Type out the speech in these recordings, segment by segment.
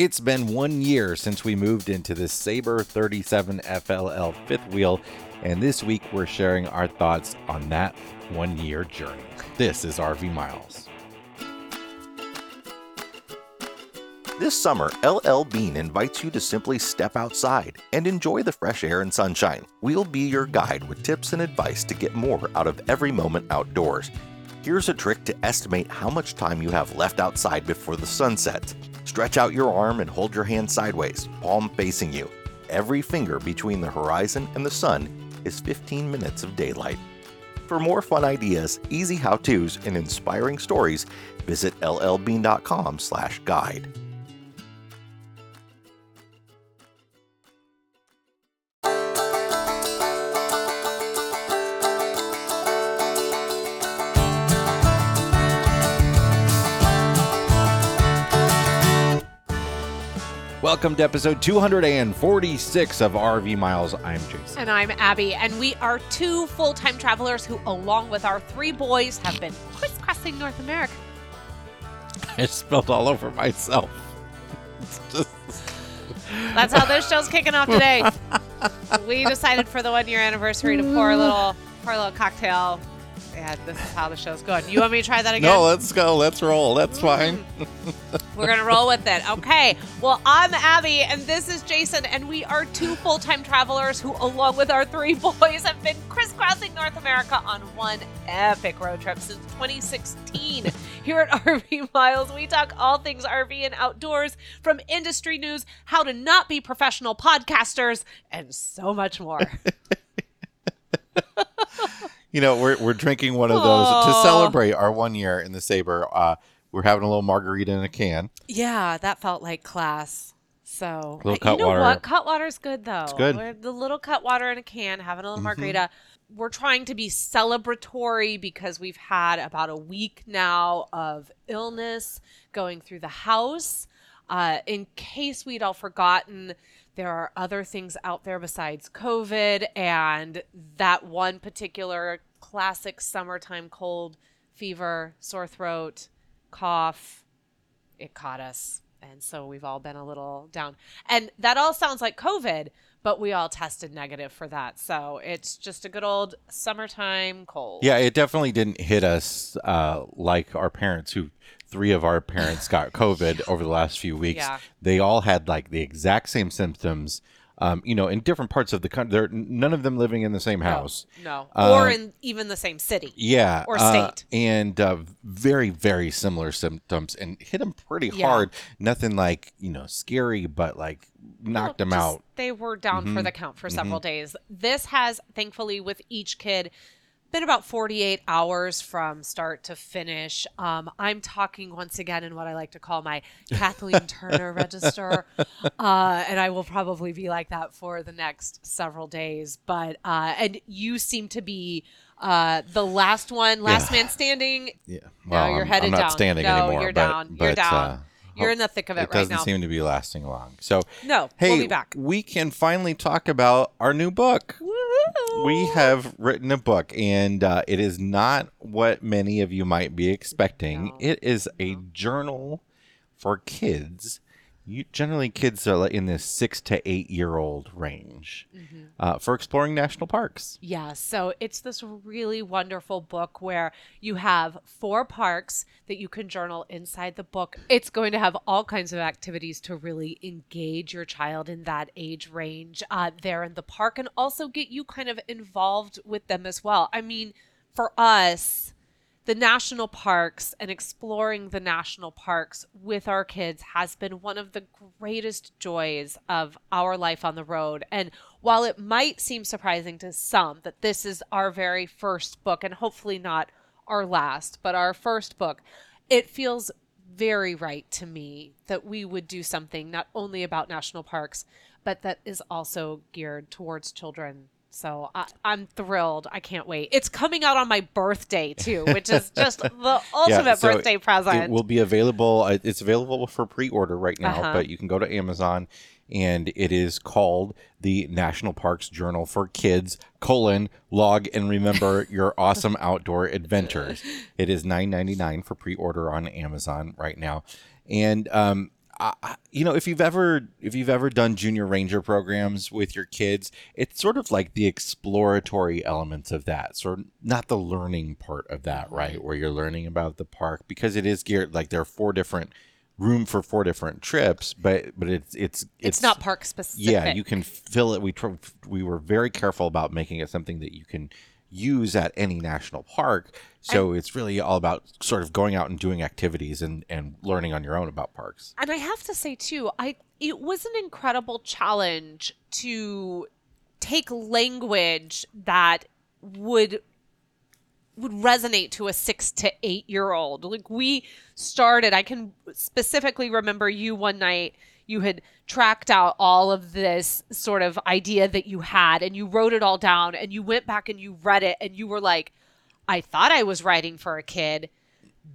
It's been one year since we moved into the Sabre 37 FLL fifth wheel, and this week we're sharing our thoughts on that one year journey. This is RV Miles. This summer, LL Bean invites you to simply step outside and enjoy the fresh air and sunshine. We'll be your guide with tips and advice to get more out of every moment outdoors. Here's a trick to estimate how much time you have left outside before the sun sets. Stretch out your arm and hold your hand sideways, palm facing you. Every finger between the horizon and the sun is 15 minutes of daylight. For more fun ideas, easy how-tos, and inspiring stories, visit llbean.com/guide. Welcome to episode 246 of RV Miles. I'm Jason. And I'm Abby, and we are two full time travelers who, along with our three boys, have been crisscrossing North America. I spilled all over myself. Just... That's how this show's kicking off today. we decided for the one year anniversary to pour a little, pour a little cocktail. And this is how the show's going. You want me to try that again? No, let's go. Let's roll. That's mm. fine. We're going to roll with it. Okay. Well, I'm Abby, and this is Jason, and we are two full time travelers who, along with our three boys, have been crisscrossing North America on one epic road trip since 2016. Here at RV Miles, we talk all things RV and outdoors, from industry news, how to not be professional podcasters, and so much more. you know, we're, we're drinking one of those Aww. to celebrate our one year in the Sabre. Uh, we're having a little margarita in a can. Yeah, that felt like class. So, little cut you know water. what? Cutwater's good though. It's good. We're the little Cutwater in a can, having a little mm-hmm. margarita. We're trying to be celebratory because we've had about a week now of illness going through the house. Uh, in case we'd all forgotten, there are other things out there besides COVID, and that one particular classic summertime cold, fever, sore throat, cough, it caught us. And so we've all been a little down. And that all sounds like COVID, but we all tested negative for that. So it's just a good old summertime cold. Yeah, it definitely didn't hit us uh, like our parents, who three of our parents got COVID over the last few weeks. Yeah. They all had like the exact same symptoms um, you know, in different parts of the country. They're none of them living in the same house. No, no. or in even the same city. Yeah, or uh, state, and uh, very very similar symptoms, and hit them pretty yeah. hard. Nothing like you know scary, but like knocked them out. They were down mm-hmm. for the count for several mm-hmm. days. This has thankfully with each kid been about 48 hours from start to finish. Um, I'm talking once again in what I like to call my Kathleen Turner register. Uh, and I will probably be like that for the next several days. But, uh, and you seem to be uh, the last one, last yeah. man standing. Yeah. Well, no, you're I'm, headed I'm not down. standing no, anymore. You're but, down. But, you're down. Uh, you're in the thick of it, it right now. It doesn't seem to be lasting long. So no, hey, we'll be back. We can finally talk about our new book. Woo-hoo. We have written a book, and uh, it is not what many of you might be expecting. No. It is a journal for kids you, generally kids are in this six to eight year old range mm-hmm. uh, for exploring national parks. Yeah, so it's this really wonderful book where you have four parks that you can journal inside the book. It's going to have all kinds of activities to really engage your child in that age range uh, there in the park and also get you kind of involved with them as well. I mean, for us, the national parks and exploring the national parks with our kids has been one of the greatest joys of our life on the road. And while it might seem surprising to some that this is our very first book, and hopefully not our last, but our first book, it feels very right to me that we would do something not only about national parks, but that is also geared towards children so I, am thrilled. I can't wait. It's coming out on my birthday too, which is just the ultimate yeah, so birthday present. It will be available. It's available for pre-order right now, uh-huh. but you can go to Amazon, and it is called the National Parks Journal for Kids: colon log and remember your awesome outdoor adventures. It is 9.99 for pre-order on Amazon right now, and um, I, you know, if you've ever if you've ever done junior ranger programs with your kids, it's sort of like the exploratory elements of that, sort of not the learning part of that, right? Where you're learning about the park because it is geared like there are four different room for four different trips, but but it's it's it's, it's not park specific. Yeah, you can fill it. We tr- we were very careful about making it something that you can use at any national park. So it's really all about sort of going out and doing activities and, and learning on your own about parks. And I have to say too, I it was an incredible challenge to take language that would would resonate to a six to eight year old. Like we started, I can specifically remember you one night you had tracked out all of this sort of idea that you had and you wrote it all down and you went back and you read it and you were like, I thought I was writing for a kid.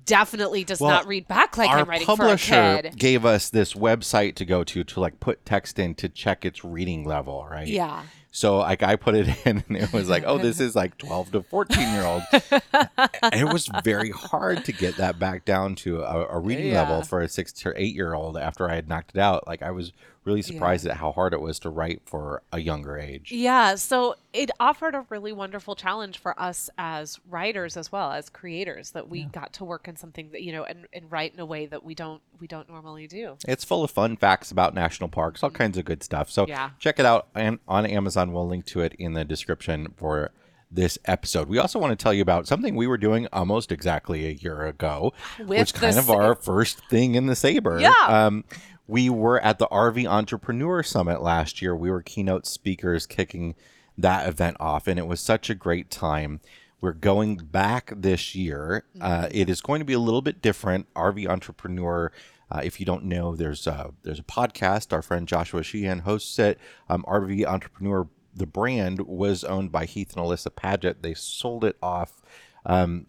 Definitely does well, not read back like I'm writing for a kid. Gave us this website to go to to like put text in to check its reading level, right? Yeah. So like I put it in and it was like, oh, this is like 12 to 14 year old. and it was very hard to get that back down to a, a reading yeah. level for a six to eight year old after I had knocked it out. Like I was really surprised yeah. at how hard it was to write for a younger age. Yeah, so it offered a really wonderful challenge for us as writers as well as creators that we yeah. got to work in something that you know and, and write in a way that we don't we don't normally do. It's full of fun facts about national parks, all kinds of good stuff. So yeah. check it out and on Amazon. We'll link to it in the description for this episode. We also want to tell you about something we were doing almost exactly a year ago, With which kind of our first thing in the Sabre. Yeah. Um, we were at the RV Entrepreneur Summit last year. We were keynote speakers kicking that event off, and it was such a great time. We're going back this year. Uh, mm-hmm. it is going to be a little bit different. RV Entrepreneur. Uh, if you don't know, there's a, there's a podcast. Our friend Joshua Sheehan hosts it. Um, RV Entrepreneur, the brand, was owned by Heath and Alyssa Padgett. They sold it off um,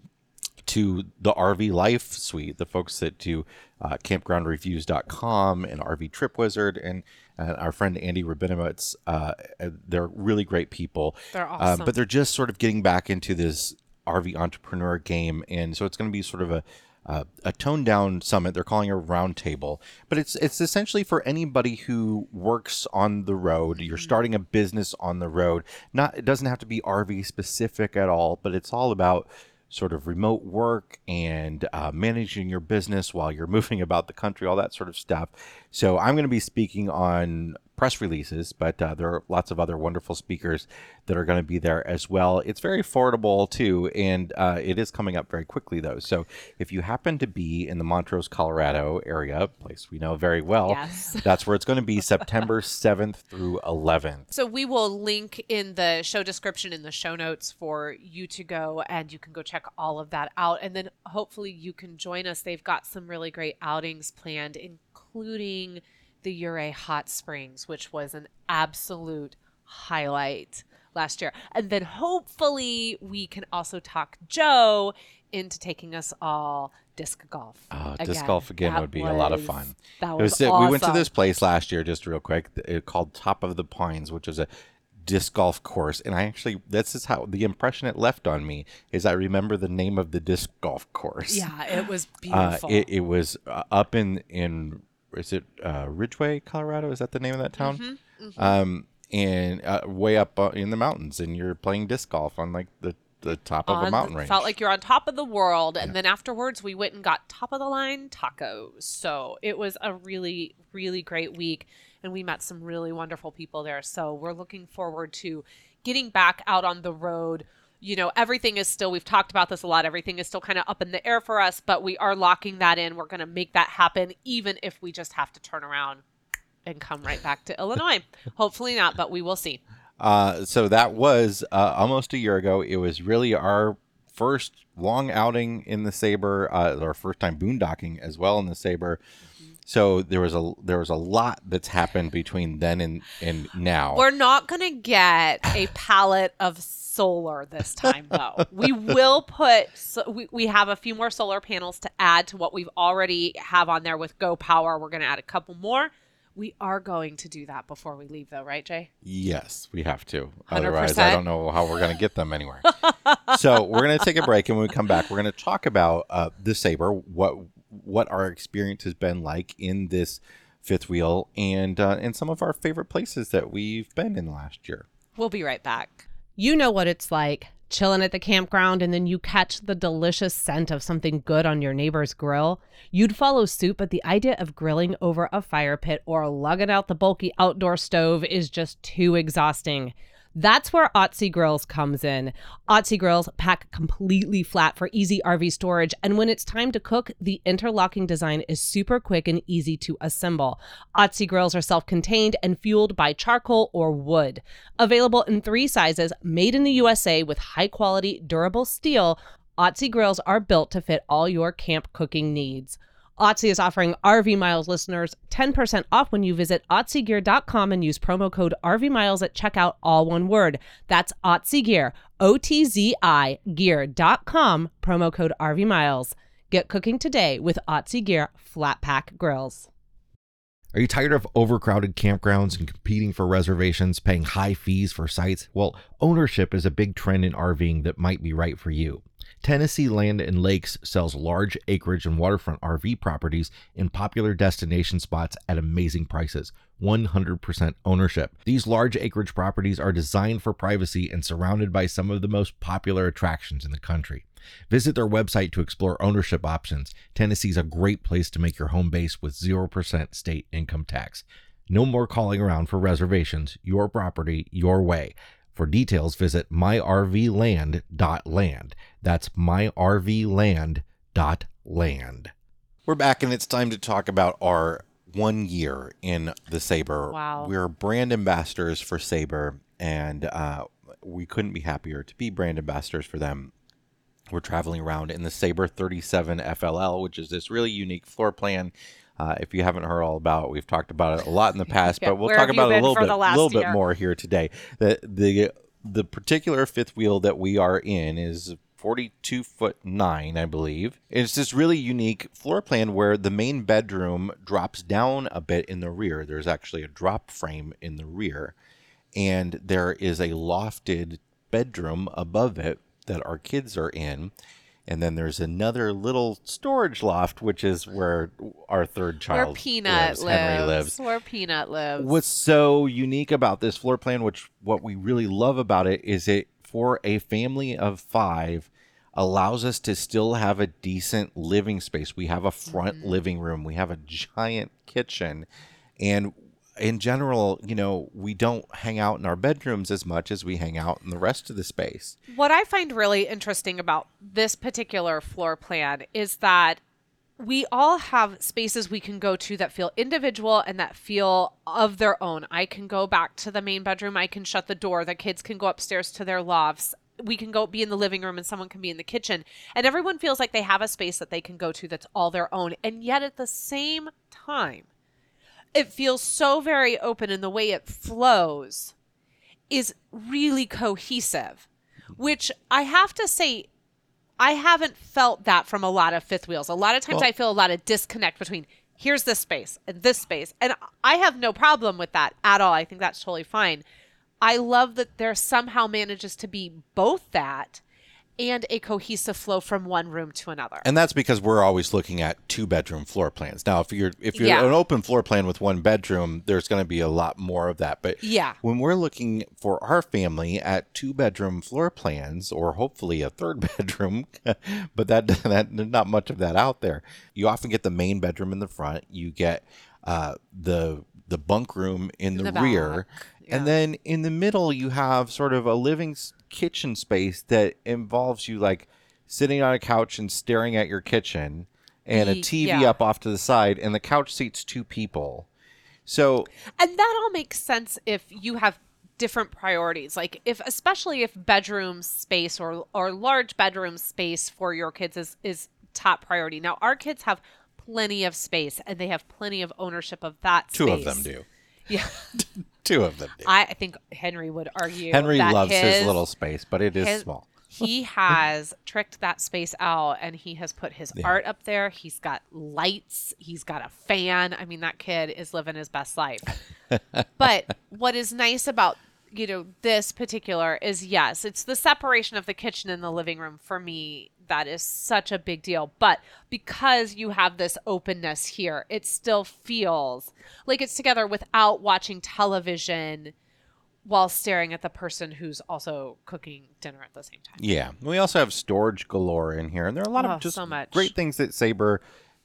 to the RV Life Suite, the folks that do uh, campgroundreviews.com and RV Trip Wizard and, and our friend Andy Rabinowitz. Uh, they're really great people. They're uh, awesome. But they're just sort of getting back into this RV entrepreneur game. And so it's going to be sort of a, uh, a toned down summit. They're calling it a roundtable, but it's it's essentially for anybody who works on the road. You're mm-hmm. starting a business on the road. Not it doesn't have to be RV specific at all, but it's all about sort of remote work and uh, managing your business while you're moving about the country, all that sort of stuff. So I'm going to be speaking on press releases, but uh, there are lots of other wonderful speakers that are going to be there as well. It's very affordable too, and uh, it is coming up very quickly though. So if you happen to be in the Montrose, Colorado area, place we know very well, yes. that's where it's going to be September 7th through 11th. So we will link in the show description in the show notes for you to go and you can go check all of that out. And then hopefully you can join us. They've got some really great outings planned, including the Ouray Hot Springs, which was an absolute highlight last year. And then hopefully we can also talk Joe into taking us all disc golf. Uh, disc golf again that would be was, a lot of fun. That was, was awesome. We went to this place last year, just real quick, it, called Top of the Pines, which is a disc golf course and i actually this is how the impression it left on me is i remember the name of the disc golf course yeah it was beautiful uh, it, it, was uh, up in in is it uh, Ridgway, Colorado? Is that the name of that town? Mm-hmm, mm-hmm. Um, and uh, way up uh, in the mountains, and you're playing disc golf on like the the top of a mountain range. Felt like you're on top of the world, and yeah. then afterwards we went and got top of the line tacos. So it was a really really great week, and we met some really wonderful people there. So we're looking forward to getting back out on the road you know, everything is still, we've talked about this a lot, everything is still kind of up in the air for us, but we are locking that in. We're going to make that happen, even if we just have to turn around and come right back to Illinois. Hopefully not, but we will see. Uh, so that was uh, almost a year ago. It was really our first long outing in the Sabre, uh, our first time boondocking as well in the Sabre. So there was a there was a lot that's happened between then and and now. We're not gonna get a palette of solar this time though. we will put so we, we have a few more solar panels to add to what we've already have on there with Go Power. We're gonna add a couple more. We are going to do that before we leave though, right, Jay? Yes, we have to. 100%. Otherwise I don't know how we're gonna get them anywhere. so we're gonna take a break and when we come back, we're gonna talk about uh, the Sabre, what what our experience has been like in this fifth wheel and uh, and some of our favorite places that we've been in last year. We'll be right back. You know what it's like chilling at the campground and then you catch the delicious scent of something good on your neighbor's grill. You'd follow suit, but the idea of grilling over a fire pit or lugging out the bulky outdoor stove is just too exhausting. That's where Otzi Grills comes in. Otzi Grills pack completely flat for easy RV storage, and when it's time to cook, the interlocking design is super quick and easy to assemble. Otzi Grills are self contained and fueled by charcoal or wood. Available in three sizes, made in the USA with high quality, durable steel, Otzi Grills are built to fit all your camp cooking needs. Otzi is offering RV Miles listeners 10% off when you visit otzigear.com and use promo code RV Miles at checkout, all one word. That's Otzi Gear, O T Z I gear.com, promo code RV Miles. Get cooking today with Otzi Gear Flat Pack Grills. Are you tired of overcrowded campgrounds and competing for reservations, paying high fees for sites? Well, ownership is a big trend in RVing that might be right for you. Tennessee Land and Lakes sells large acreage and waterfront RV properties in popular destination spots at amazing prices. 100% ownership. These large acreage properties are designed for privacy and surrounded by some of the most popular attractions in the country. Visit their website to explore ownership options. Tennessee's a great place to make your home base with 0% state income tax. No more calling around for reservations. Your property, your way. For details, visit myrvland.land. That's myrvland.land. We're back, and it's time to talk about our one year in the Sabre. Wow. We're brand ambassadors for Sabre, and uh, we couldn't be happier to be brand ambassadors for them. We're traveling around in the Sabre 37 FLL, which is this really unique floor plan uh, if you haven't heard all about it, we've talked about it a lot in the past, Yeah, but we'll talk about it a little bit, little bit more here today. The the the particular fifth wheel that we are in is 42 foot 9 i believe. It's this really unique floor plan where the main bedroom drops down a bit in the rear. There's actually a drop frame in the rear and there is a lofted bedroom above it that our kids are in and then there's another little storage loft which is where our third child Where Peanut lives, lives. lives Where Peanut lives. What's so unique about this floor plan, which what we really love about it, is it for a family of five allows us to still have a decent living space. We have a front Mm-hmm. living room, we have a giant kitchen, and in general, you know, we don't hang out in our bedrooms as much as we hang out in the rest of the space. What I find really interesting about this particular floor plan is that we all have spaces we can go to that feel individual and that feel of their own. I can go back to the main bedroom, I can shut the door, the kids can go upstairs to their lofts. We can go be in the living room and someone can be in the kitchen. And everyone feels like they have a space that they can go to that's all their own. And yet at the same time, it feels so very open and the way it flows is really cohesive, which I have to say, I haven't felt that from a lot of fifth wheels. A lot of times Well- I feel a lot of disconnect between here's this space and this space. And I have no problem with that at all. I think that's totally fine. I love that there somehow manages to be both that and a cohesive flow from one room to another. And that's because we're always looking at two bedroom floor plans. Now, if you're if you're Yeah. an open floor plan with one bedroom, there's going to be a lot more of that. But Yeah. when we're looking for our family at two bedroom floor plans, or hopefully a third bedroom, but that that not much of that out there. You often get the main bedroom in the front. You get uh, the the bunk room in the, the rear. back, And then in the middle, you have sort of a living kitchen space that involves you like sitting on a couch and staring at your kitchen and a TV yeah. up off to the side, and the couch seats two people. So And that all makes sense if you have different priorities. Like if especially if bedroom space or or large bedroom space for your kids is is top priority. Now our kids have plenty of space and they have plenty of ownership of that two of them do. Yeah. Two of them do. I, think Henry would argue Henry loves his, his little space, but it is his- small. he has tricked that space out and he has put his art up there. He's got lights, he's got a fan. I mean, that kid is living his best life. but what is nice about you know this particular is yes, it's the separation of the kitchen and the living room for me that is such a big deal. But because you have this openness here, it still feels like it's together without watching television while staring at the person who's also cooking dinner at the same time. Yeah. We also have storage galore in here, and there are a lot Oh, of just so great things that Sabre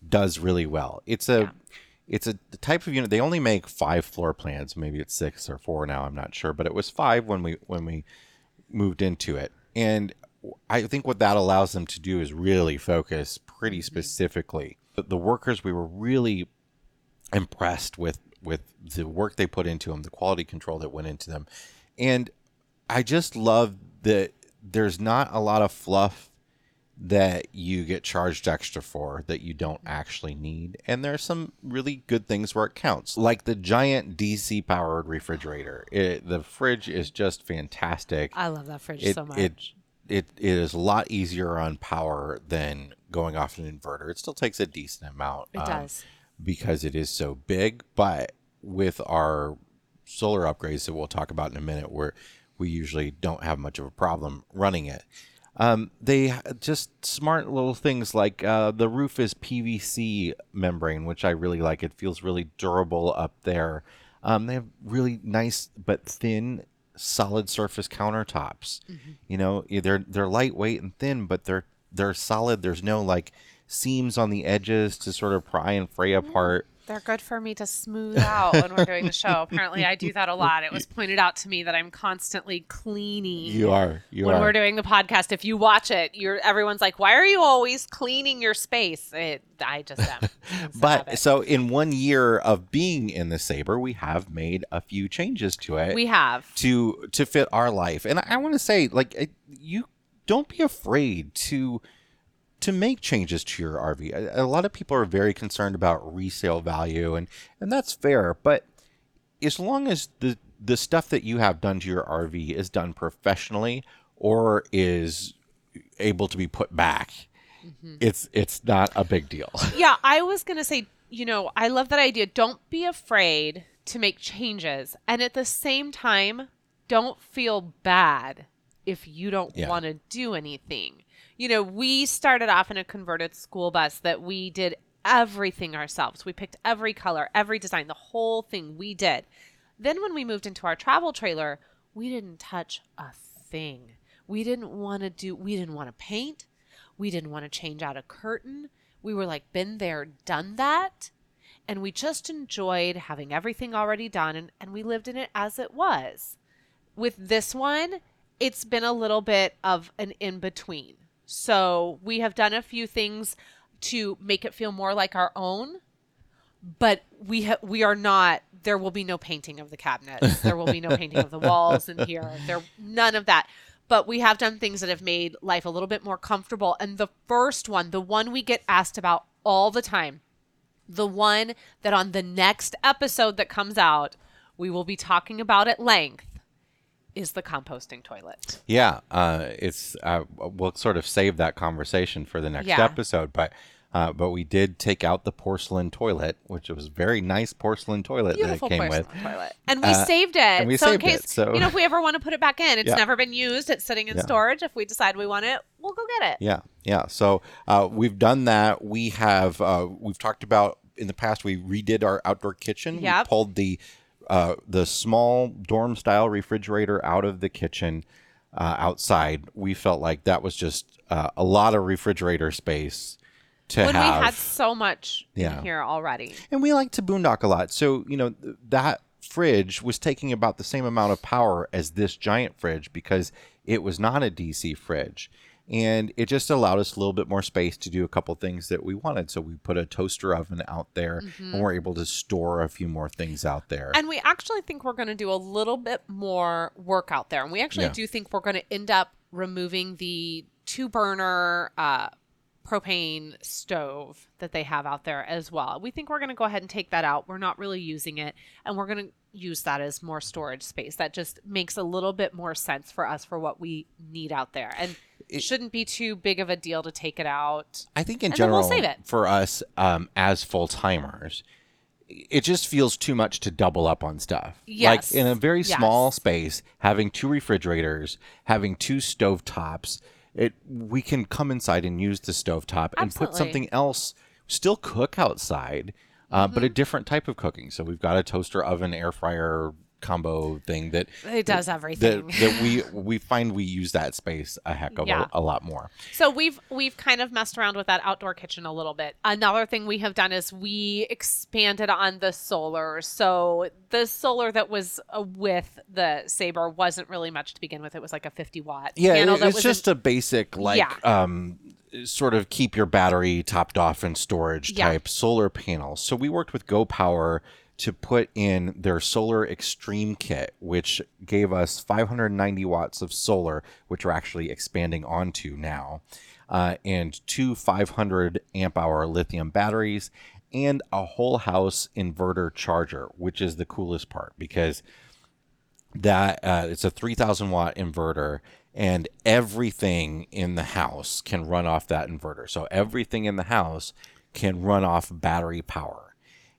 does really well. It's a Yeah. it's a the type of unit they only make five floor plans, maybe it's six or four now, I'm not sure, but it was five when we when we moved into it. And I think what that allows them to do is really focus pretty specifically. The, the workers we were really impressed with with the work they put into them, the quality control that went into them, and I just love that there's not a lot of fluff that you get charged extra for that you don't actually need, and there are some really good things where it counts, like the giant DC powered refrigerator. It, the fridge is just fantastic. I love that fridge It, so much. it it it is a lot easier on power than going off an inverter. It still takes a decent amount. it um, does. because it is so big. But with our solar upgrades that we'll talk about in a minute, where we usually don't have much of a problem running it. Um, they just smart little things like uh, the roof is PVC membrane, which I really like. It feels really durable up there. Um, they have really nice but thin, solid surface countertops. Mm-hmm. You know, eh, they're they're lightweight and thin, but they're they're solid. There's no like seams on the edges to sort of pry and fray mm-hmm. apart. They're good for me to smooth out when we're doing the show. Apparently, I do that a lot. It was pointed out to me that I'm constantly cleaning. You are. You when are. we're doing the podcast, if you watch it, you're everyone's like, "Why are you always cleaning your space?" It, I just am. But so in one year of being in the Sabre, we have made a few changes to it we have. to to fit our life. And I want to say, like, you don't be afraid to to make changes to your RV. A, a lot of people are very concerned about resale value, and and that's fair. But as long as the the stuff that you have done to your RV is done professionally or is able to be put back, mm-hmm. it's it's not a big deal. yeah, I was going to say, you know, I love that idea. Don't be afraid to make changes. And at the same time, don't feel bad if you don't Yeah. want to do anything. You know, we started off in a converted school bus that we did everything ourselves. We picked every color, every design, the whole thing we did. Then when we moved into our travel trailer, we didn't touch a thing. We didn't want to do we didn't want to paint. We didn't want to change out a curtain. We were like been there, done that. And we just enjoyed having everything already done and, and we lived in it as it was. With this one, it's been a little bit of an in between. So we have done a few things to make it feel more like our own, but we ha- we are not. There will be no painting of the cabinets. There will be no painting of the walls in here. There none of that. But we have done things that have made life a little bit more comfortable. And the first one, the one we get asked about all the time, the one that on the next episode that comes out, we will be talking about at length, is the composting toilet. Yeah, uh, it's uh, we'll sort of save that conversation for the next Yeah. episode, but uh, but we did take out the porcelain toilet, which was very nice porcelain toilet Beautiful that it came with. porcelain toilet. And we Uh, saved it. and we so saved in it, case so- you know if we ever want to put it back in, it's Yeah. never been used. It's sitting in Yeah. storage. If we decide we want it, we'll go get it. Yeah, yeah. So uh, we've done that. We have uh, we've talked about in the past. We redid our outdoor kitchen. We pulled the uh, the small dorm style refrigerator out of the kitchen uh, outside. We felt like that was just uh, a lot of refrigerator space to When have. we had so much Yeah. in here already. and we like to boondock a lot. So you know th- that fridge was taking about the same amount of power as this giant fridge because it was not a DC fridge, and it just allowed us a little bit more space to do a couple things that we wanted. So we put a toaster oven out there, and we're able to store a few more things out there. And we actually think we're going to do a little bit more work out there. And we actually Yeah. do think we're going to end up removing the two burner uh, propane stove that they have out there as well. We think we're going to go ahead and take that out. We're not really using it. And we're going to use that as more storage space. That just makes a little bit more sense for us for what we need out there. And it shouldn't be too big of a deal to take it out. I think in we'll general, it. for us um, as full timers, it just feels too much to double up on stuff. Yes. Like in a very Yes. small space, having two refrigerators, having two stovetops, it we can come inside and use the stovetop and put something else, still cook outside, uh, but a Mm-hmm. different type of cooking. So we've got a toaster oven, air fryer combo thing that It does that, everything. that we we find we use that space a heck of Yeah. a, a lot more. So we've we've kind of messed around with that outdoor kitchen a little bit. Another thing we have done is we expanded on the solar. So the solar that was uh, with the Sabre wasn't really much to begin with. It was like a 50 watt Yeah, panel it- that it's was just a basic like Yeah. um sort of keep your battery topped off and storage Yeah. type solar panel. So we worked with Go Power to put in their solar extreme kit which gave us 590 watts of solar which we're actually expanding onto now uh, and two 500 amp hour lithium batteries and a whole house inverter charger which is the coolest part because that uh, it's a 3000 watt inverter and everything in the house can run off that inverter. So everything in the house can run off battery power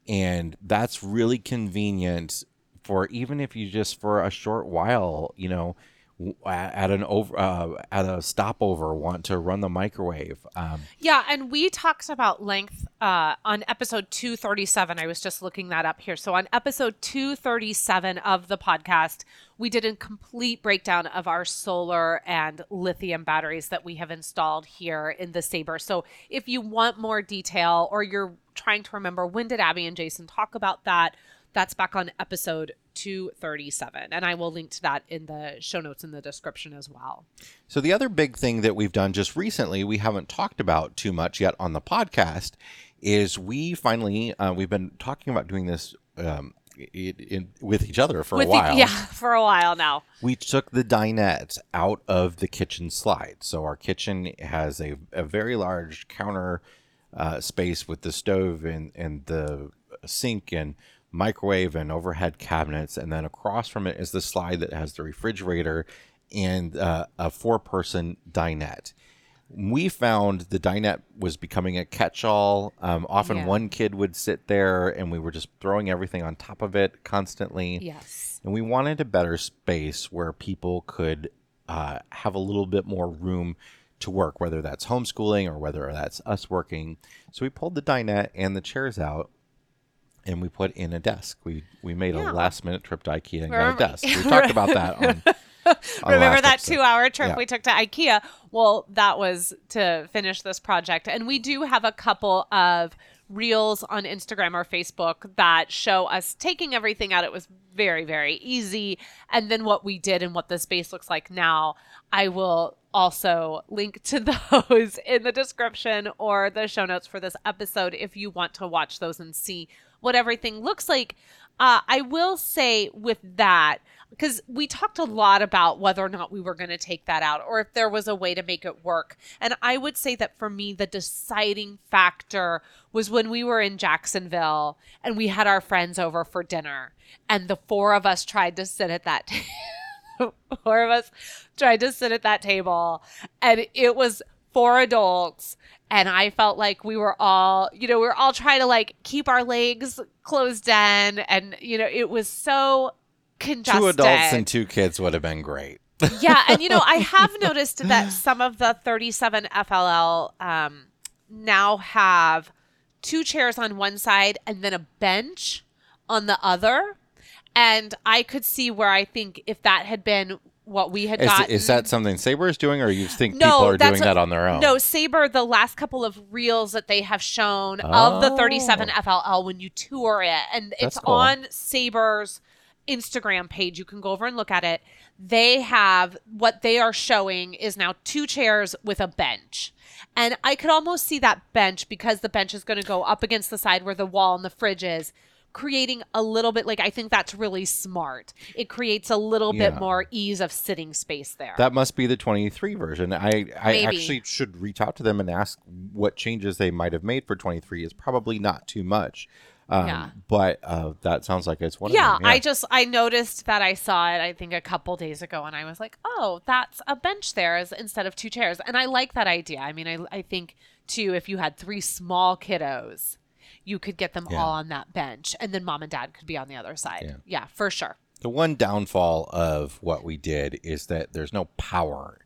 and that's really convenient for even if you just for a short while you know at an over uh, at a stopover want to run the microwave um, Yeah, and we talked about length uh, on episode 237. I was just looking that up here. So on episode 237 of the podcast, we did a complete breakdown of our solar and lithium batteries that we have installed here in the Sabre. So if you want more detail or you're trying to remember when did Abby and Jason talk about that, that's back on episode 237. And I will link to that in the show notes in the description as well. So the other big thing that we've done just recently, we haven't talked about too much yet on the podcast, is we finally uh, we've been talking about doing this um, in, with each other for With a the- while. yeah, for a while now. We took the dinette out of the kitchen slide. So our kitchen has a, a very large counter uh, space with the stove and, and the sink and microwave and overhead cabinets. And then across from it is the slide that has the refrigerator and uh, a four person dinette. We found the dinette was becoming a catch all. Um, often Yeah. one kid would sit there and we were just throwing everything on top of it constantly Yes. and we wanted a better space where people could uh, have a little bit more room to work, whether that's homeschooling or whether that's us working. So we pulled the dinette and the chairs out, and we put in a desk. We we made Yeah. a last minute trip to IKEA and got a desk. We talked about that on. on Remember that episode. two hour trip Yeah. we took to IKEA? Well, that was to finish this project. And we do have a couple of reels on Instagram or Facebook that show us taking everything out. It was very, very easy. And then what we did and what the space looks like now. I will also link to those in the description or the show notes for this episode if you want to watch those and see what everything looks like. Uh, I will say with that, because we talked a lot about whether or not we were going to take that out or if there was a way to make it work. And I would say that for me, the deciding factor was when we were in Jacksonville and we had our friends over for dinner, and the four of us tried to sit at that four of us tried to sit at that table, and it was four adults and I felt like we were all, you know, we were all trying to like keep our legs closed in and you know, it was so congested. Two adults and two kids would have been great. yeah, and you know, I have noticed that some of the 37 FLL um, now have two chairs on one side and then a bench on the other. And I could see where I think if that had been what we had Is, that something Sabre is doing, or you think No, people are doing what- that on their own? No, Sabre, the last couple of reels that they have shown of the 37 Oh. FLL when you tour it, and it's cool. on Sabre's Instagram page. You can go over and look at it. They have what they are showing is now two chairs with a bench. And I could almost see that bench because the bench is going to go up against the side where the wall and the fridge is, creating a little bit like I think that's really smart. It creates a little Yeah. bit more ease of sitting space there. That must be the 23 version. I, I Maybe. actually should reach out to them and ask what changes they might have made for 23. is probably not too much. Um, Yeah. But uh, that sounds like it's one yeah, them. I just I noticed that I saw it I think a couple days ago and I was like, "Oh, that's a bench there instead of two chairs." And I like that idea. I mean, I I think too if you had three small kiddos, you could get them Yeah. all on that bench and then mom and dad could be on the other side. Yeah. Yeah, for sure. The one downfall of what we did is that there's no power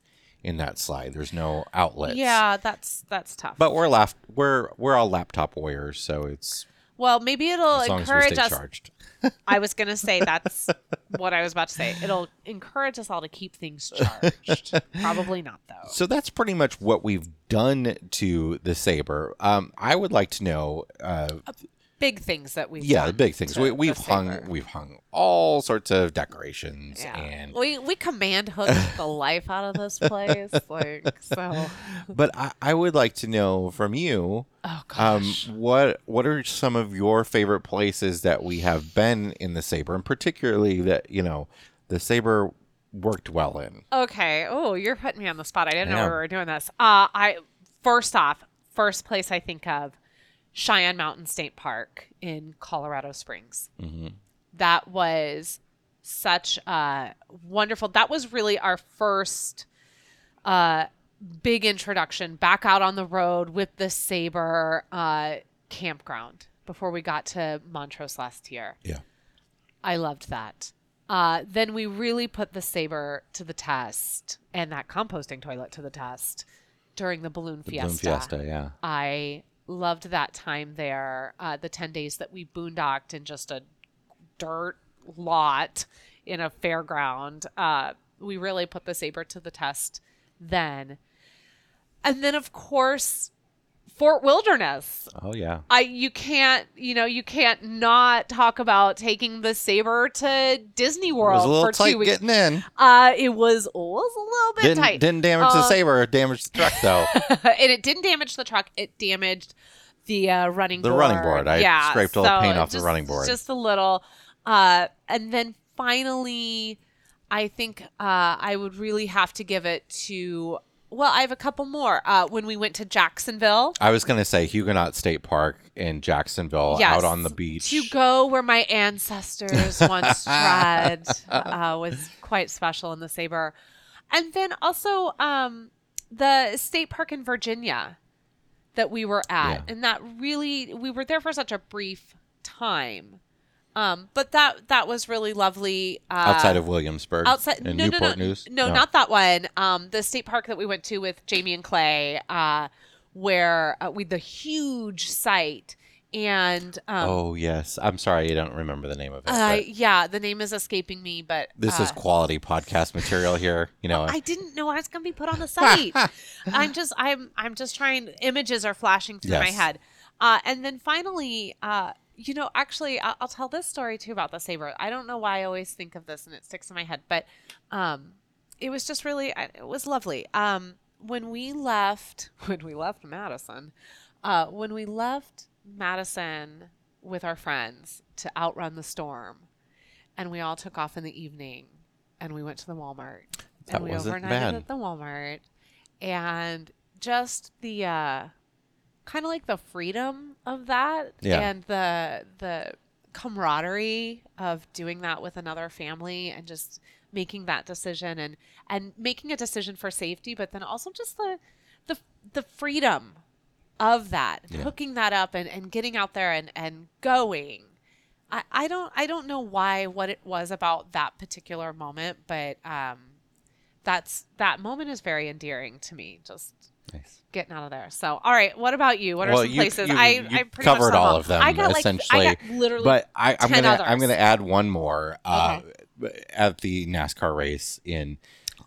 in that slide. There's no outlets. Yeah, that's that's tough. But we're lap we're we're all laptop warriors, so it's well, maybe it'll as long as we encourage us. charged. I was gonna say that's what I was about to say. It'll encourage us all to keep things charged. Probably not though. So that's pretty much what we've done to the sabre. Um, I would like to know. Uh, Big things that we've yeah, the big things. we, we've hung we've hung all sorts of decorations Yeah. and we we command hook the life out of this place. Like so. but I, I would like to know from you Oh um, what what are some of your favorite places that we have been in the sabre and particularly that you know the sabre worked well in Okay. Oh, you're putting me on the spot. I didn't know Yeah. we were doing this. Uh, I first off, first place I think of, Cheyenne Mountain State Park in Colorado Springs. mm-hmm. That was such a wonderful. That was really our first uh, big introduction back out on the road with the Sabre uh, campground before we got to Montrose last year. yeah I loved that. Uh, then we really put the sabre to the test and that composting toilet to the test during the balloon the fiesta. Balloon fiesta yeah I loved that time there. Uh, the ten days that we boondocked in just a dirt lot in a fairground. Uh, we really put the sabre to the test then. And then, of course, Fort Wilderness. oh yeah I you can't you know you can't not talk about taking the sabre to Disney it World was a little for tight two weeks. getting in Uh, it was was a little bit didn't tight, didn't damage the Uh, sabre it damaged the truck though and it didn't damage the truck. It damaged the uh, running The board. running board. I yeah, scraped all the paint off the running board. just a little. Uh, and then finally, I think uh, I would really have to give it to. Well, I have a couple more. Uh, when we went to Jacksonville, I was gonna say Huguenot State Park in Jacksonville Yes, out on the beach. To go where my ancestors once trod uh, was quite special in the sabre and then also um, the state park in virginia that we were at. Yeah. and that really we were there for such a brief time um, but that that was really lovely uh, outside of Williamsburg outside no, Newport no, no, News? no not that one. Um the state park that we went to with jamie and clay uh where uh, with the huge site and um oh yes. I'm sorry I don't remember the name of it uh, yeah the name is escaping me but this uh, is quality podcast material here you know. I didn't know I was going to be put on the site. I'm just I'm I'm just trying images are flashing through my head. Uh and then finally uh you know actually I'll, I'll tell this story too about the sabre. I don't know why I always think of this and it sticks in my head, but um it was just really, it was lovely. Um when we left when we left Madison, uh when we left Madison with our friends to outrun the storm and we all took off in the evening and we went to the Walmart That and we overnighted bad. at the Walmart and just the uh kind of like the freedom of that Yeah. and the the camaraderie of doing that with another family and just making that decision and and making a decision for safety but then also just the the the freedom of that Yeah. hooking that up and, and getting out there and and going I, I don't I don't know why what it was about that particular moment, but um, that's that moment is very endearing to me. Just Nice. getting out of there. So, all right, what about you? What are Well, some you- places? you- I you I pretty covered much all of them, I got like essentially. I got literally. but I, I'm 10 gonna I'm gonna add one more uh, at the NASCAR race in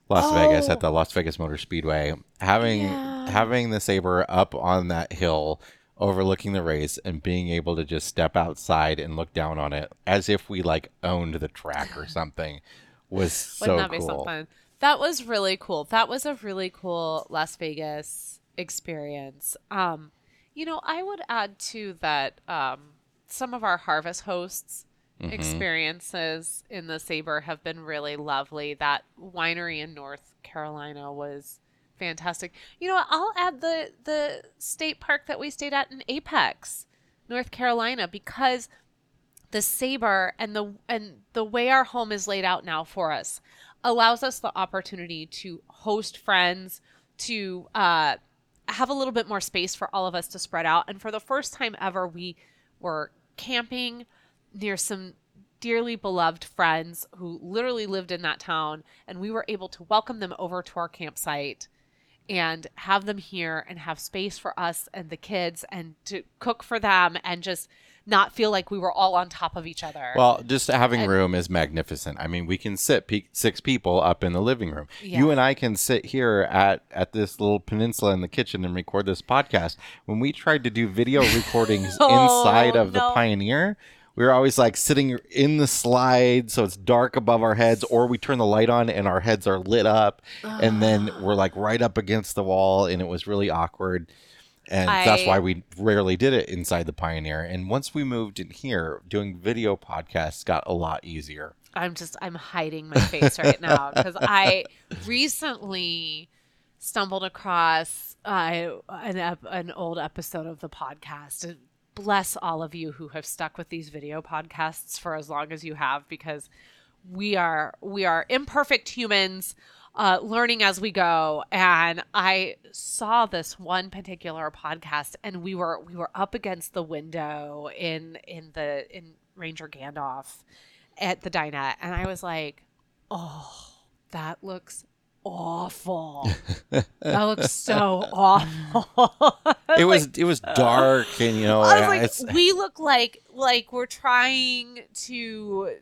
Las Vegas Oh. at the Las Vegas Motor Speedway. Having Yeah. having the sabre up on that hill overlooking the race and being able to just step outside and look down on it as if we like owned the track or something was so Wouldn't that be cool. That was really cool. That was a really cool Las Vegas experience. Um, you know, I would add to that um, some of our harvest hosts Mhm. experiences in the Sabre have been really lovely. That winery in North Carolina was fantastic. You know. I'll add the the state park that we stayed at in Apex, North Carolina, because the sabre and the and the way our home is laid out now for us allows us the opportunity to host friends to uh, have a little bit more space for all of us to spread out. And for the first time ever we were camping near some dearly beloved friends who literally lived in that town, and we were able to welcome them over to our campsite and have them here and have space for us and the kids and to cook for them and just not feel like we were all on top of each other. Well, just having And- room is magnificent. I mean, we can sit pe- six people up in the living room. Yeah. You and I can sit here at at this little peninsula in the kitchen and record this podcast. When we tried to do video recordings Oh, inside of the. Pioneer, we were always like sitting in the slide so it's dark above our heads or we turn the light on and our heads are lit up and then ah. we're like right up against the wall and it was really awkward and that's why we rarely did it inside the pioneer and once we moved in here doing video podcasts got a lot easier I'm just I'm hiding my face right now because I recently stumbled across uh, an ep- an old episode of the podcast. And Bless all of you who have stuck with these video podcasts for as long as you have, because we are we are imperfect humans. Uh, learning as we go and i saw this one particular podcast and we were we were up against the window in in the in ranger gandalf at the dinette and I was like, "Oh, that looks awful. that looks so awful." it was it was dark and you know I was like, we look like like we're trying to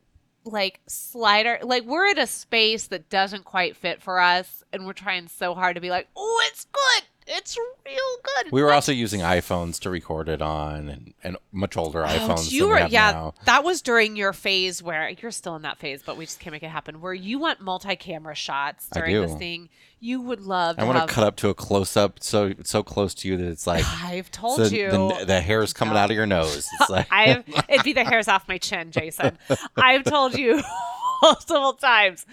like slider like we're in a space that doesn't quite fit for us, and we're trying so hard to be like, "Oh, it's good. It's real good." we were also using iPhones to record it on and, and much older Oh, iPhones you we were, have yeah, now. that was during your phase where you're still in that phase, but we just can't make it happen. Where you want multi-camera shots during this thing. You would love. I want have, to cut up to a close up so so close to you that it's like I've told so you. the, the hair's coming No. out of your nose. It's like I've it'd be the hairs off my chin, Jason. I've told you multiple times.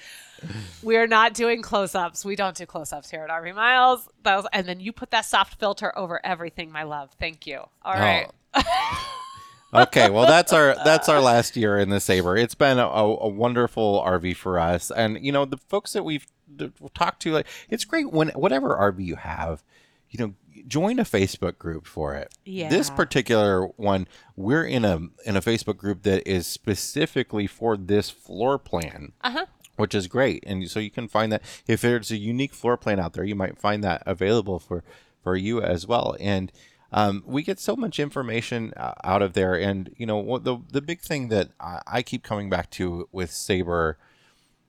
We're not doing close-ups. We don't do close-ups here at RV Miles. Was, and then you put that soft filter over everything, my love. Thank you. All right. okay, well that's our that's our last year in the Sabre. It's been a, a wonderful RV for us, and you know the folks that we've talked to, like it's great when whatever RV you have, you know, join a Facebook group for it. Yeah. This particular one, we're in a in a Facebook group that is specifically for this floor plan. Uh-huh. Which is great, and so you can find that if there's a unique floor plan out there, you might find that available for for you as well. And um, we get so much information uh, out of there, and you know the the big thing that I, keep coming back to with Sabre,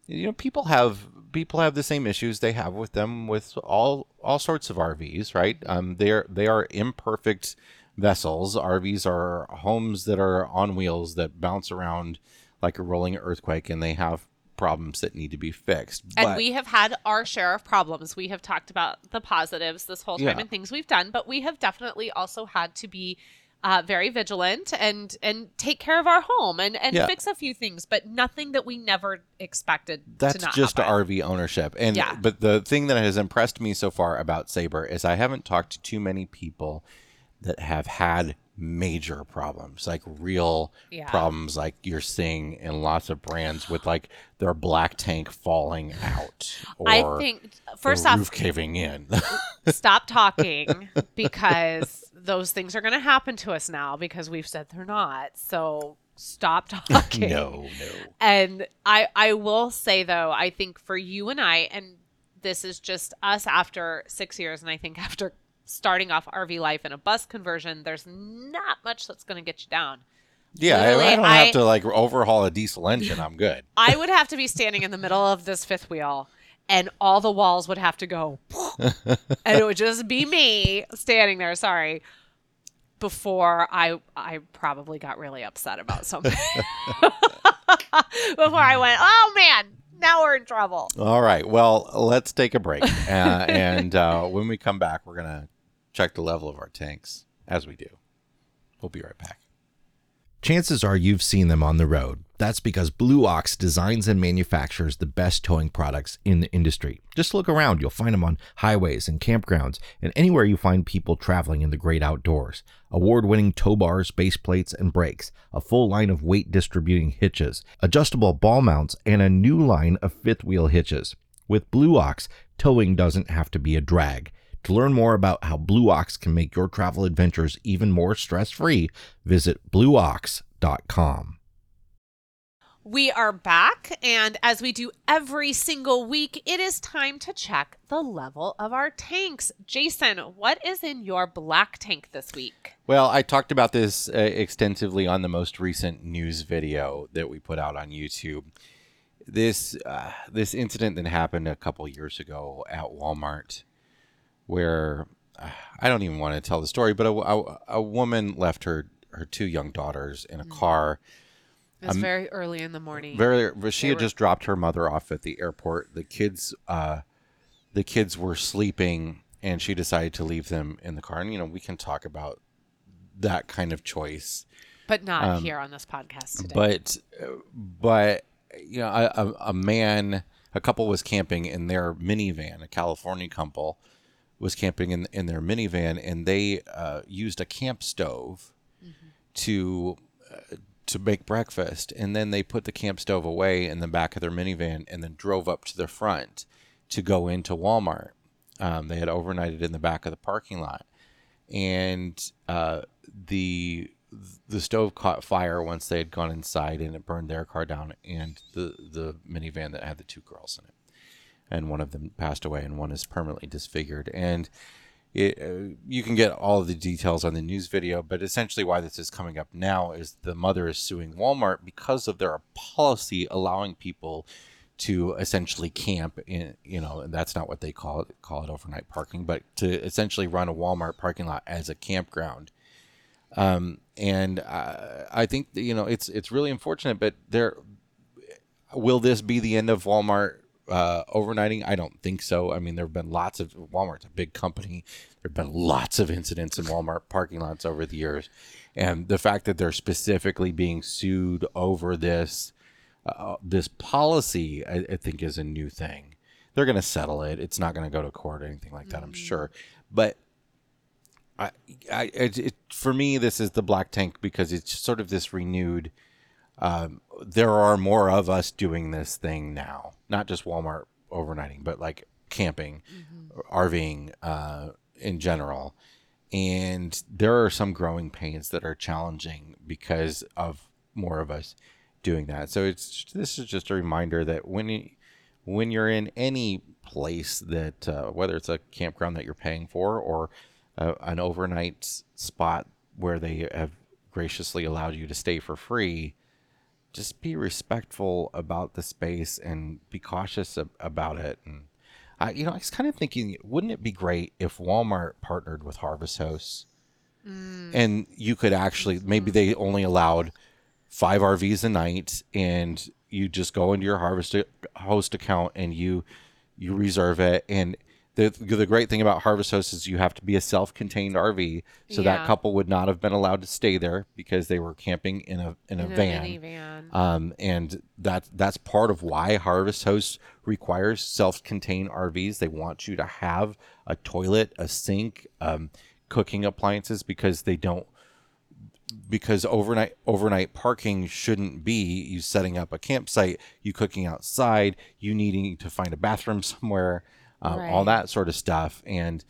you know, people have people have the same issues they have with them with all all sorts of RVs, right? Um, they're they are imperfect vessels. RVs are homes that are on wheels that bounce around like a rolling earthquake, and they have problems that need to be fixed. And But- we have had our share of problems. We have talked about the positives this whole time Yeah. and things we've done, but we have definitely also had to be uh, very vigilant and and take care of our home and and Yeah. fix a few things, but nothing that we never expected. that's to not just happen. RV ownership. And Yeah. but the thing that has impressed me so far about Sabre is I haven't talked to too many people that have had major problems, like real Yeah. problems like you're seeing in lots of brands with like their black tank falling out or I think first off, roof caving in. stop talking because those things are going to happen to us now because we've said they're not. So stop talking. no, no. And I I will say though, I think for you and I and this is just us after 6 years and I think after starting off RV life in a bus conversion, there's not much that's going to get you down. Yeah, I, I don't I- have to like overhaul a diesel engine. I'm good. I would have to be standing in the middle of this fifth wheel and all the walls would have to go and it would just be me standing there, sorry. Before I I probably got really upset about something. Before I went, "Oh man, now we're in trouble." All right. Well, let's take a break. Uh, and uh, when we come back, we're going to check the level of our tanks as we do. We'll be right back. Chances are you've seen them on the road. That's because Blue Ox designs and manufactures the best towing products in the industry. Just look around, you'll find them on highways and campgrounds and anywhere you find people traveling in the great outdoors. Award winning tow bars, base plates, and brakes, a full line of weight distributing hitches, adjustable ball mounts, and a new line of fifth wheel hitches. With Blue Ox, towing doesn't have to be a drag. To learn more about how Blue Ox can make your travel adventures even more stress free, visit blueox.com. We are back, and as we do every single week, it is time to check the level of our tanks. Jason, what is in your black tank this week? Well, I talked about this uh, extensively on the most recent news video that we put out on YouTube. This uh, this incident that happened a couple years ago at Walmart, where uh, I don't even want to tell the story, but a, a, a woman left her her two young daughters in a mm-hmm. car it was um, very early in the morning. Very, she they had were... just dropped her mother off at the airport. The kids, uh, the kids were sleeping, and she decided to leave them in the car. And you know, we can talk about that kind of choice, but not um, here on this podcast today. But, but you know, a, a man, a couple was camping in their minivan. A California couple was camping in in their minivan, and they uh, used a camp stove mm-hmm. to uh, to make breakfast and then they put the camp stove away in the back of their minivan and then drove up to the front to go into Walmart. Um, they had overnighted in the back of the parking lot, and uh, the the stove caught fire once they had gone inside, and it burned their car down and the the minivan that had the two girls in it, and one of them passed away, and one is permanently disfigured. And it, uh, you can get all of the details on the news video, but essentially, why this is coming up now is the mother is suing Walmart because of their policy allowing people to essentially camp in, you know, and that's not what they call it, call it overnight parking, but to essentially run a Walmart parking lot as a campground. Um, and uh, I think you know it's it's really unfortunate, but there will this be the end of Walmart uh, overnighting? I don't think so. I mean, there have been lots of Walmart's a big company. There have been lots of incidents in Walmart parking lots over the years, and the fact that they're specifically being sued over this uh, this policy, I, I, think, is a new thing. They're going to settle it. It's not going to go to court or anything like that. Mm-hmm. I'm sure, but. I, I, it, it, for me, this is the black tank because it's sort of this renewed um, there are more of us doing this thing now, not just Walmart overnighting, but like camping, mm-hmm. RVing uh, in general. And there are some growing pains that are challenging because of more of us doing that. So it's this is just a reminder that when you, when you're in any place that uh, whether it's a campground that you're paying for or uh, an overnight spot where they have graciously allowed you to stay for free, just be respectful about the space and be cautious ab- about it. And I, you know, I was kind of thinking, wouldn't it be great if Walmart partnered with Harvest Hosts, mm. and you could actually maybe they only allowed five RVs a night, and you just go into your Harvest Host account and you you reserve it, and the the great thing about Harvest Host is you have to be a self-contained RV, so yeah. that couple would not have been allowed to stay there because they were camping in a in a in van. A van. Um, and that that's part of why Harvest Host requires self-contained RVs. They want you to have a toilet, a sink, um, cooking appliances because they don't because overnight overnight parking shouldn't be you setting up a campsite, you cooking outside, you needing to find a bathroom somewhere uh, right. all that sort of stuff. And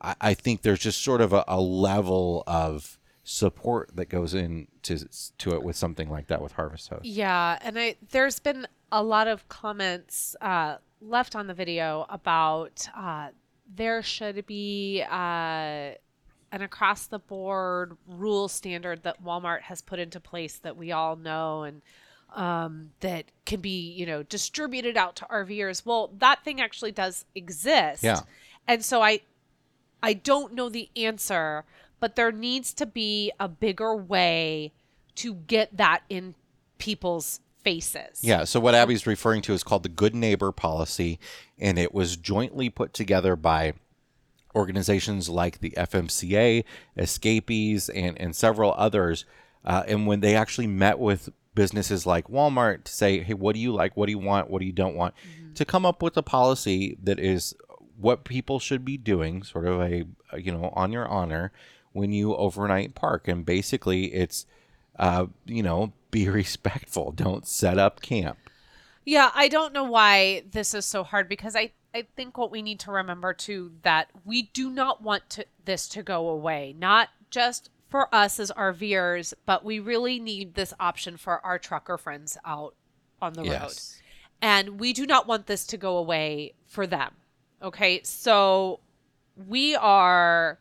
I, I think there's just sort of a, a, level of support that goes into to it with something like that with Harvest Host. Yeah, and I there's been a lot of comments uh, left on the video about uh, there should be uh, an across the board rule standard that Walmart has put into place that we all know and um, that can be, you know, distributed out to RVers. Well, that thing actually does exist. Yeah. And so I I don't know the answer, but there needs to be a bigger way to get that in people's faces. Yeah. So what Abby's referring to is called the Good Neighbor Policy, and it was jointly put together by organizations like the FMCA, Escapees, and and several others. Uh, and when they actually met with businesses like Walmart to say, hey, what do you like? What do you want? What do you don't want? Mm-hmm. To come up with a policy that is what people should be doing, sort of a, you know, on your honor when you overnight park. And basically, it's, uh, you know, be respectful. Don't set up camp. Yeah, I don't know why this is so hard because I I think what we need to remember too that we do not want to this to go away. Not just for us as RVers, but we really need this option for our trucker friends out on the road. And we do not want this to go away for them. Okay? So we are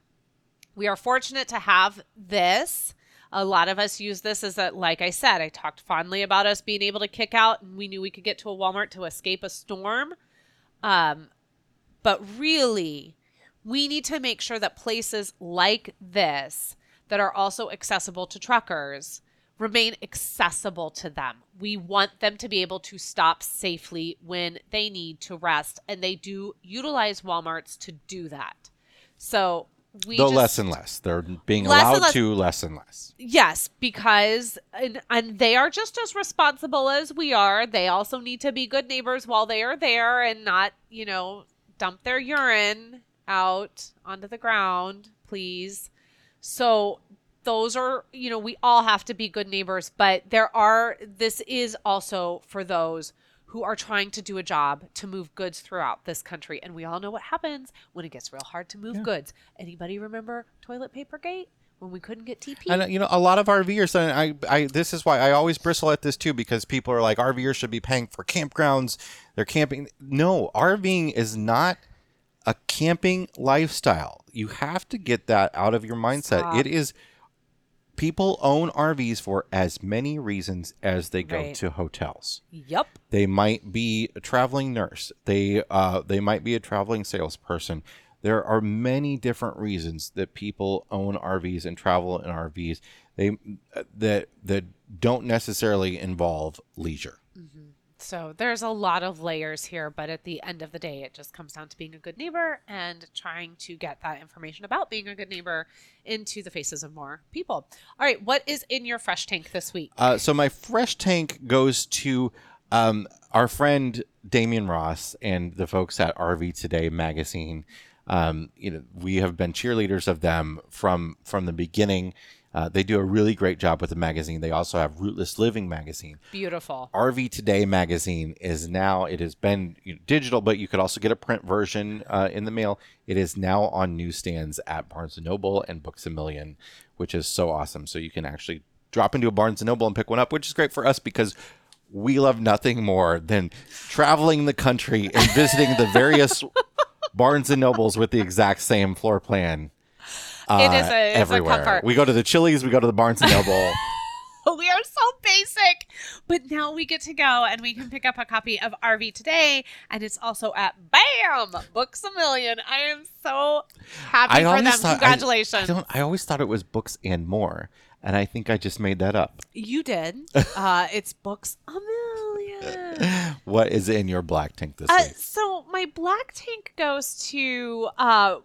we are fortunate to have this. A lot of us use this as a like I said, I talked fondly about us being able to kick out and we knew we could get to a Walmart to escape a storm. Um but really we need to make sure that places like this that are also accessible to truckers remain accessible to them. We want them to be able to stop safely when they need to rest, and they do utilize Walmarts to do that. So we Though just, less and less. They're being Less allowed less- to less and less. Yes, because and, and they are just as responsible as we are. They also need to be good neighbors while they are there and not, you know, dump their urine out onto the ground, please. So those are, you know, we all have to be good neighbors, but there are this is also for those who are trying to do a job to move goods throughout this country. And we all know what happens when it gets real hard to move goods. Anybody remember toilet paper gate? When we couldn't get TP? And uh, you know, a lot of RVers, and I, I, this is why I always bristle at this too, because people are like, RVers should be paying for campgrounds. They're camping. No, RVing is not a camping lifestyle. You have to get that out of your mindset. Stop. It is. People own RVs for as many reasons as they go Right. to hotels. Yep. They might be a traveling nurse. They uh, they might be a traveling salesperson. There are many different reasons that people own RVs and travel in RVs. They that that don't necessarily involve leisure. So there's a lot of layers here, but at the end of the day, it just comes down to being a good neighbor and trying to get that information about being a good neighbor into the faces of more people. All right, what is in your fresh tank this week? Uh, so my fresh tank goes to um, our friend Damian Ross and the folks at RV Today magazine. Um, you know, we have been cheerleaders of them from from the beginning. Uh, they do a really great job with the magazine. They also have Rootless Living magazine. Beautiful. RV Today magazine is now it has been you know, digital, but you could also get a print version uh, in the mail. It is now on newsstands at Barnes and Noble and Books a Million, which is so awesome. So you can actually drop into a Barnes and Noble and pick one up, which is great for us because we love nothing more than traveling the country and visiting the various Barnes and Nobles with the exact same floor plan. It is uh, a- a everywhere. comfort. We go to the Chili's, we go to the Barnes and Noble. we are so basic. But now we get to go and we can pick up a copy of RV Today. And it's also at BAM! Books a Million. I am so happy for them. thought- I- Congratulations. I, don't. I always thought it was books and more, and I think I just made that up. you did. Uh, it's Books a Million. What is in your black tank this Uh, week? so my black tank goes to uh,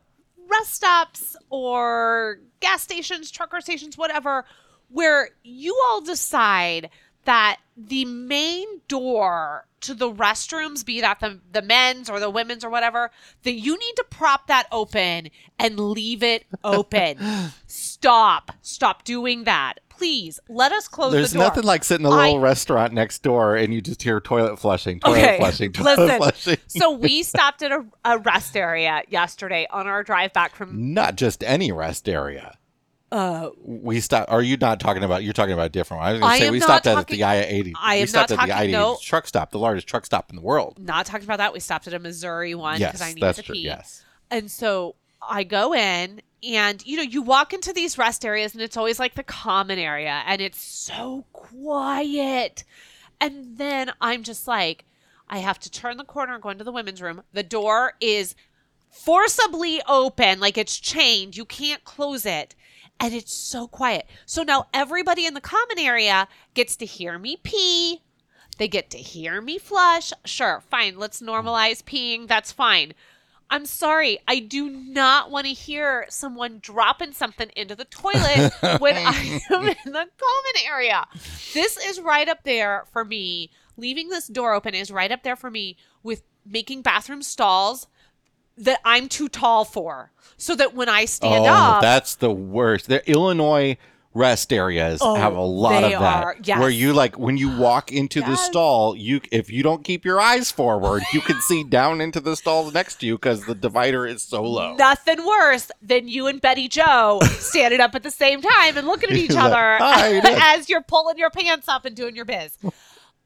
rest stops or gas stations, trucker stations, whatever, where you all decide that the main door to the restrooms, be that the, the men's or the women's or whatever, that you need to prop that open and leave it open. Stop. Stop doing that. Please let us close There's the door. There's nothing like sitting in a little I- restaurant next door and you just hear toilet flushing, toilet Okay, flushing, toilet listen. flushing. so we stopped at a, a rest area yesterday on our drive back from Not just any rest area. uh We stopped. Are you not talking about? You're talking about a different one. I was going to say we stopped at the I-80. I we am stopped not at the talking- I-80 no. truck stop, the largest truck stop in the world. not talking about that. We stopped at a Missouri one Yes, because I needed to true. pee. Yes. And so I go in and you know, you walk into these rest areas and it's always like the common area and it's so quiet. And then I'm just like, I have to turn the corner and go into the women's room. The door is forcibly open, like it's chained. You can't close it. And it's so quiet. So now everybody in the common area gets to hear me pee. They get to hear me flush. Sure, fine. Let's normalize peeing. That's fine. I'm sorry. I do not want to hear someone dropping something into the toilet when I am in the common area. This is right up there for me. Leaving this door open is right up there for me with making bathroom stalls that I'm too tall for. So that when I stand oh, up, that's the worst. The Illinois rest areas Oh, have a lot of that. Yes. Where you like when you walk into the stall, you if you don't keep your eyes forward, you can see down into the stalls next to you because the divider is so low. nothing worse than you and Betty Joe standing up at the same time and looking at each Like, other "Hi, how you doing?" as you're pulling your pants up and doing your biz.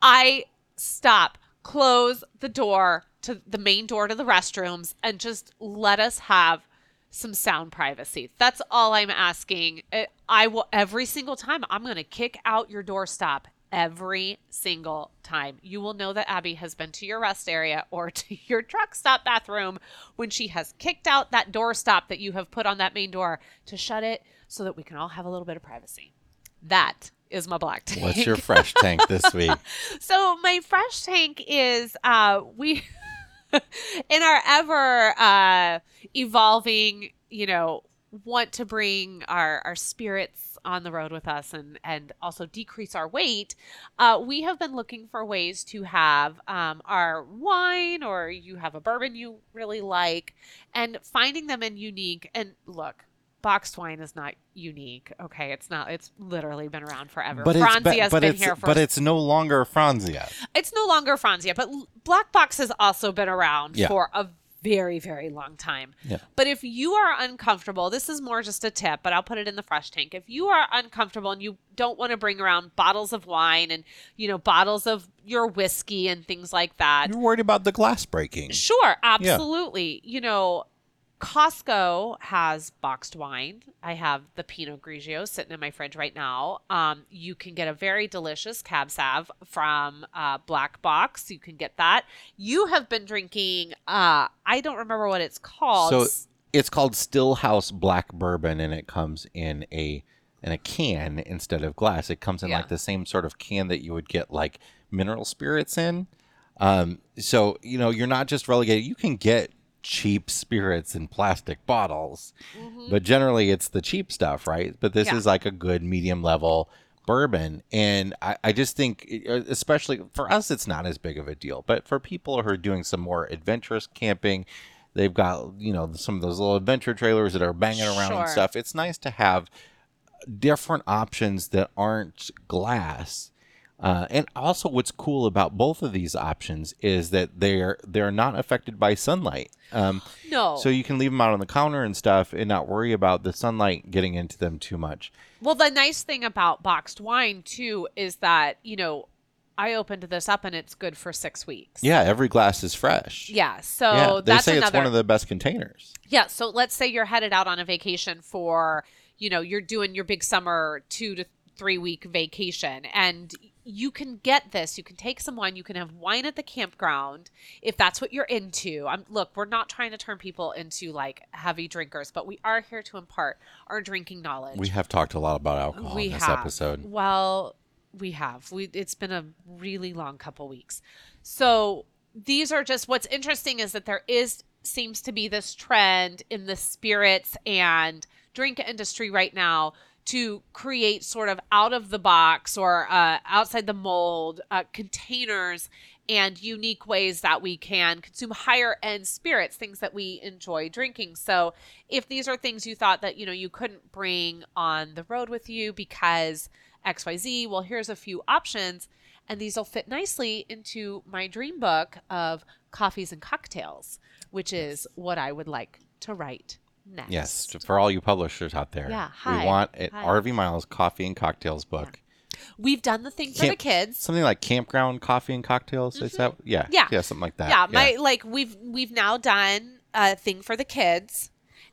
I stop, close the door to the main door to the restrooms, and just let us have some sound privacy. That's all I'm asking. I will every single time I'm going to kick out your doorstop every single time. You will know that Abby has been to your rest area or to your truck stop bathroom when she has kicked out that doorstop that you have put on that main door to shut it so that we can all have a little bit of privacy. That is my black tank. What's your fresh tank this week? so my fresh tank is uh we in our ever uh, evolving, you know, want to bring our our spirits on the road with us and and also decrease our weight uh, we have been looking for ways to have um, our wine or you have a bourbon you really like and finding them in unique. And look boxed wine is not unique. Okay, it's not. It's literally been around forever. But Franzia it's, has but been here for. But it's no longer Franzia. It's no longer Franzia, but Black Box has also been around yeah. for a very, very long time. Yeah. But if you are uncomfortable, this is more just a tip, but I'll put it in the fresh tank. If you are uncomfortable and you don't want to bring around bottles of wine and, you know, bottles of your whiskey and things like that. You're worried about the glass breaking. Sure, absolutely. Yeah. You know, Costco has boxed wine. I have the Pinot Grigio sitting in my fridge right now. Um, you can get a very delicious Cab Sav from uh, Black Box. You can get that. You have been drinking. Uh, I don't remember what it's called. So it's called Stillhouse Black Bourbon, and it comes in a in a can instead of glass. It comes in yeah. like the same sort of can that you would get like mineral spirits in. Um, so you know you're not just relegated. You can get cheap spirits in plastic bottles. Mm-hmm. But generally, it's the cheap stuff, right? But this yeah. is like a good medium level bourbon. And I, I just think, especially for us, it's not as big of a deal. But for people who are doing some more adventurous camping, they've got, you know, some of those little adventure trailers that are banging around sure. and stuff. It's nice to have different options that aren't glass uh, and also, what's cool about both of these options is that they're they're not affected by sunlight. Um, no. So you can leave them out on the counter and stuff, and not worry about the sunlight getting into them too much. Well, the nice thing about boxed wine too is that you know I opened this up and it's good for six weeks. Yeah, every glass is fresh. Yeah, so yeah, they that's say another... it's one of the best containers. Yeah, so let's say you're headed out on a vacation for, you know, you're doing your big summer two to three week vacation, and you can get this. You can take some wine. You can have wine at the campground if that's what you're into. I'm look, we're not trying to turn people into like heavy drinkers, but we are here to impart our drinking knowledge. We have talked a lot about alcohol we in this have. episode. Well, we have. We it's been a really long couple weeks. So these are just what's interesting is that there is seems to be this trend in the spirits and drink industry right now to create sort of out of the box or uh, outside the mold uh, containers and unique ways that we can consume higher end spirits things that we enjoy drinking. So if these are things you thought that you know you couldn't bring on the road with you because xyz well here's a few options. And these will fit nicely into my dream book of coffees and cocktails which is what i would like to write next. Yes, for all you publishers out there. Yeah, hi. We want an Hi. RV Miles Coffee and Cocktails book. We've done the thing for the kids. Something like Campground Coffee and Cocktails. Is that? Yeah. Mm-hmm. Yeah. Yeah, something like that. Yeah, my like we've we've now done a thing for the kids.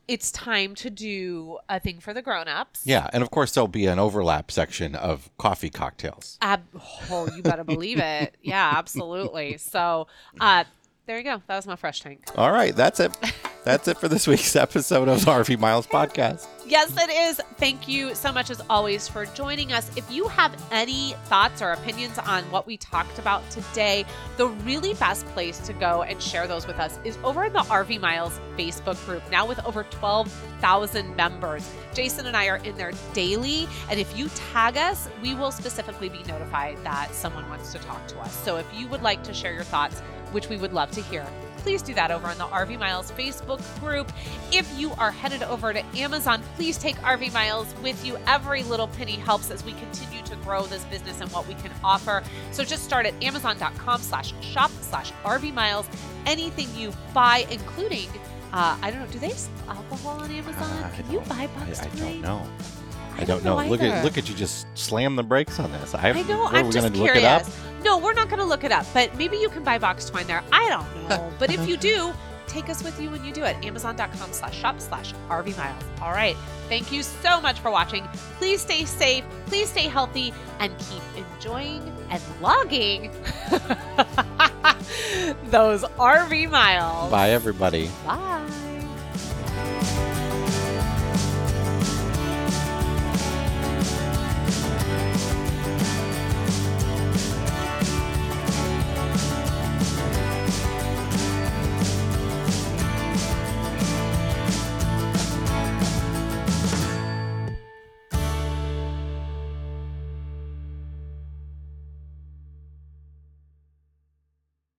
It's time to do a thing for the grown-ups. Yeah, and of course there'll be an overlap section of coffee cocktails. Oh, you better believe it. Yeah, absolutely. So, uh, there you go. That was my fresh tank. All right, that's it. That's it for this week's episode of the RV Miles Podcast. Yes, it is. Thank you so much, as always, for joining us. If you have any thoughts or opinions on what we talked about today, the really best place to go and share those with us is over in the RV Miles Facebook group, now with over 12,000 members. Jason and I are in there daily. And if you tag us, we will specifically be notified that someone wants to talk to us. So if you would like to share your thoughts, which we would love to hear, please do that over on the RV Miles Facebook group. If you are headed over to Amazon, please take RV Miles with you. Every little penny helps as we continue to grow this business and what we can offer. So just start at amazon.com slash shop slash RV Miles. Anything you buy, including, uh, I don't know, do they sell alcohol on Amazon? Uh, can you buy Bucks I, I don't know. I I don't don't know. know Look at look at you just slam the brakes on this. I, I know. I'm just gonna look it up. curious. No, we're not going to look it up, but maybe you can buy box twine there. I don't know. but if you do, take us with you when you do it. Amazon.com slash shop slash RV Miles. All right. Thank you so much for watching. Please stay safe, please stay healthy, and keep enjoying and logging those RV miles. Bye, everybody. Bye.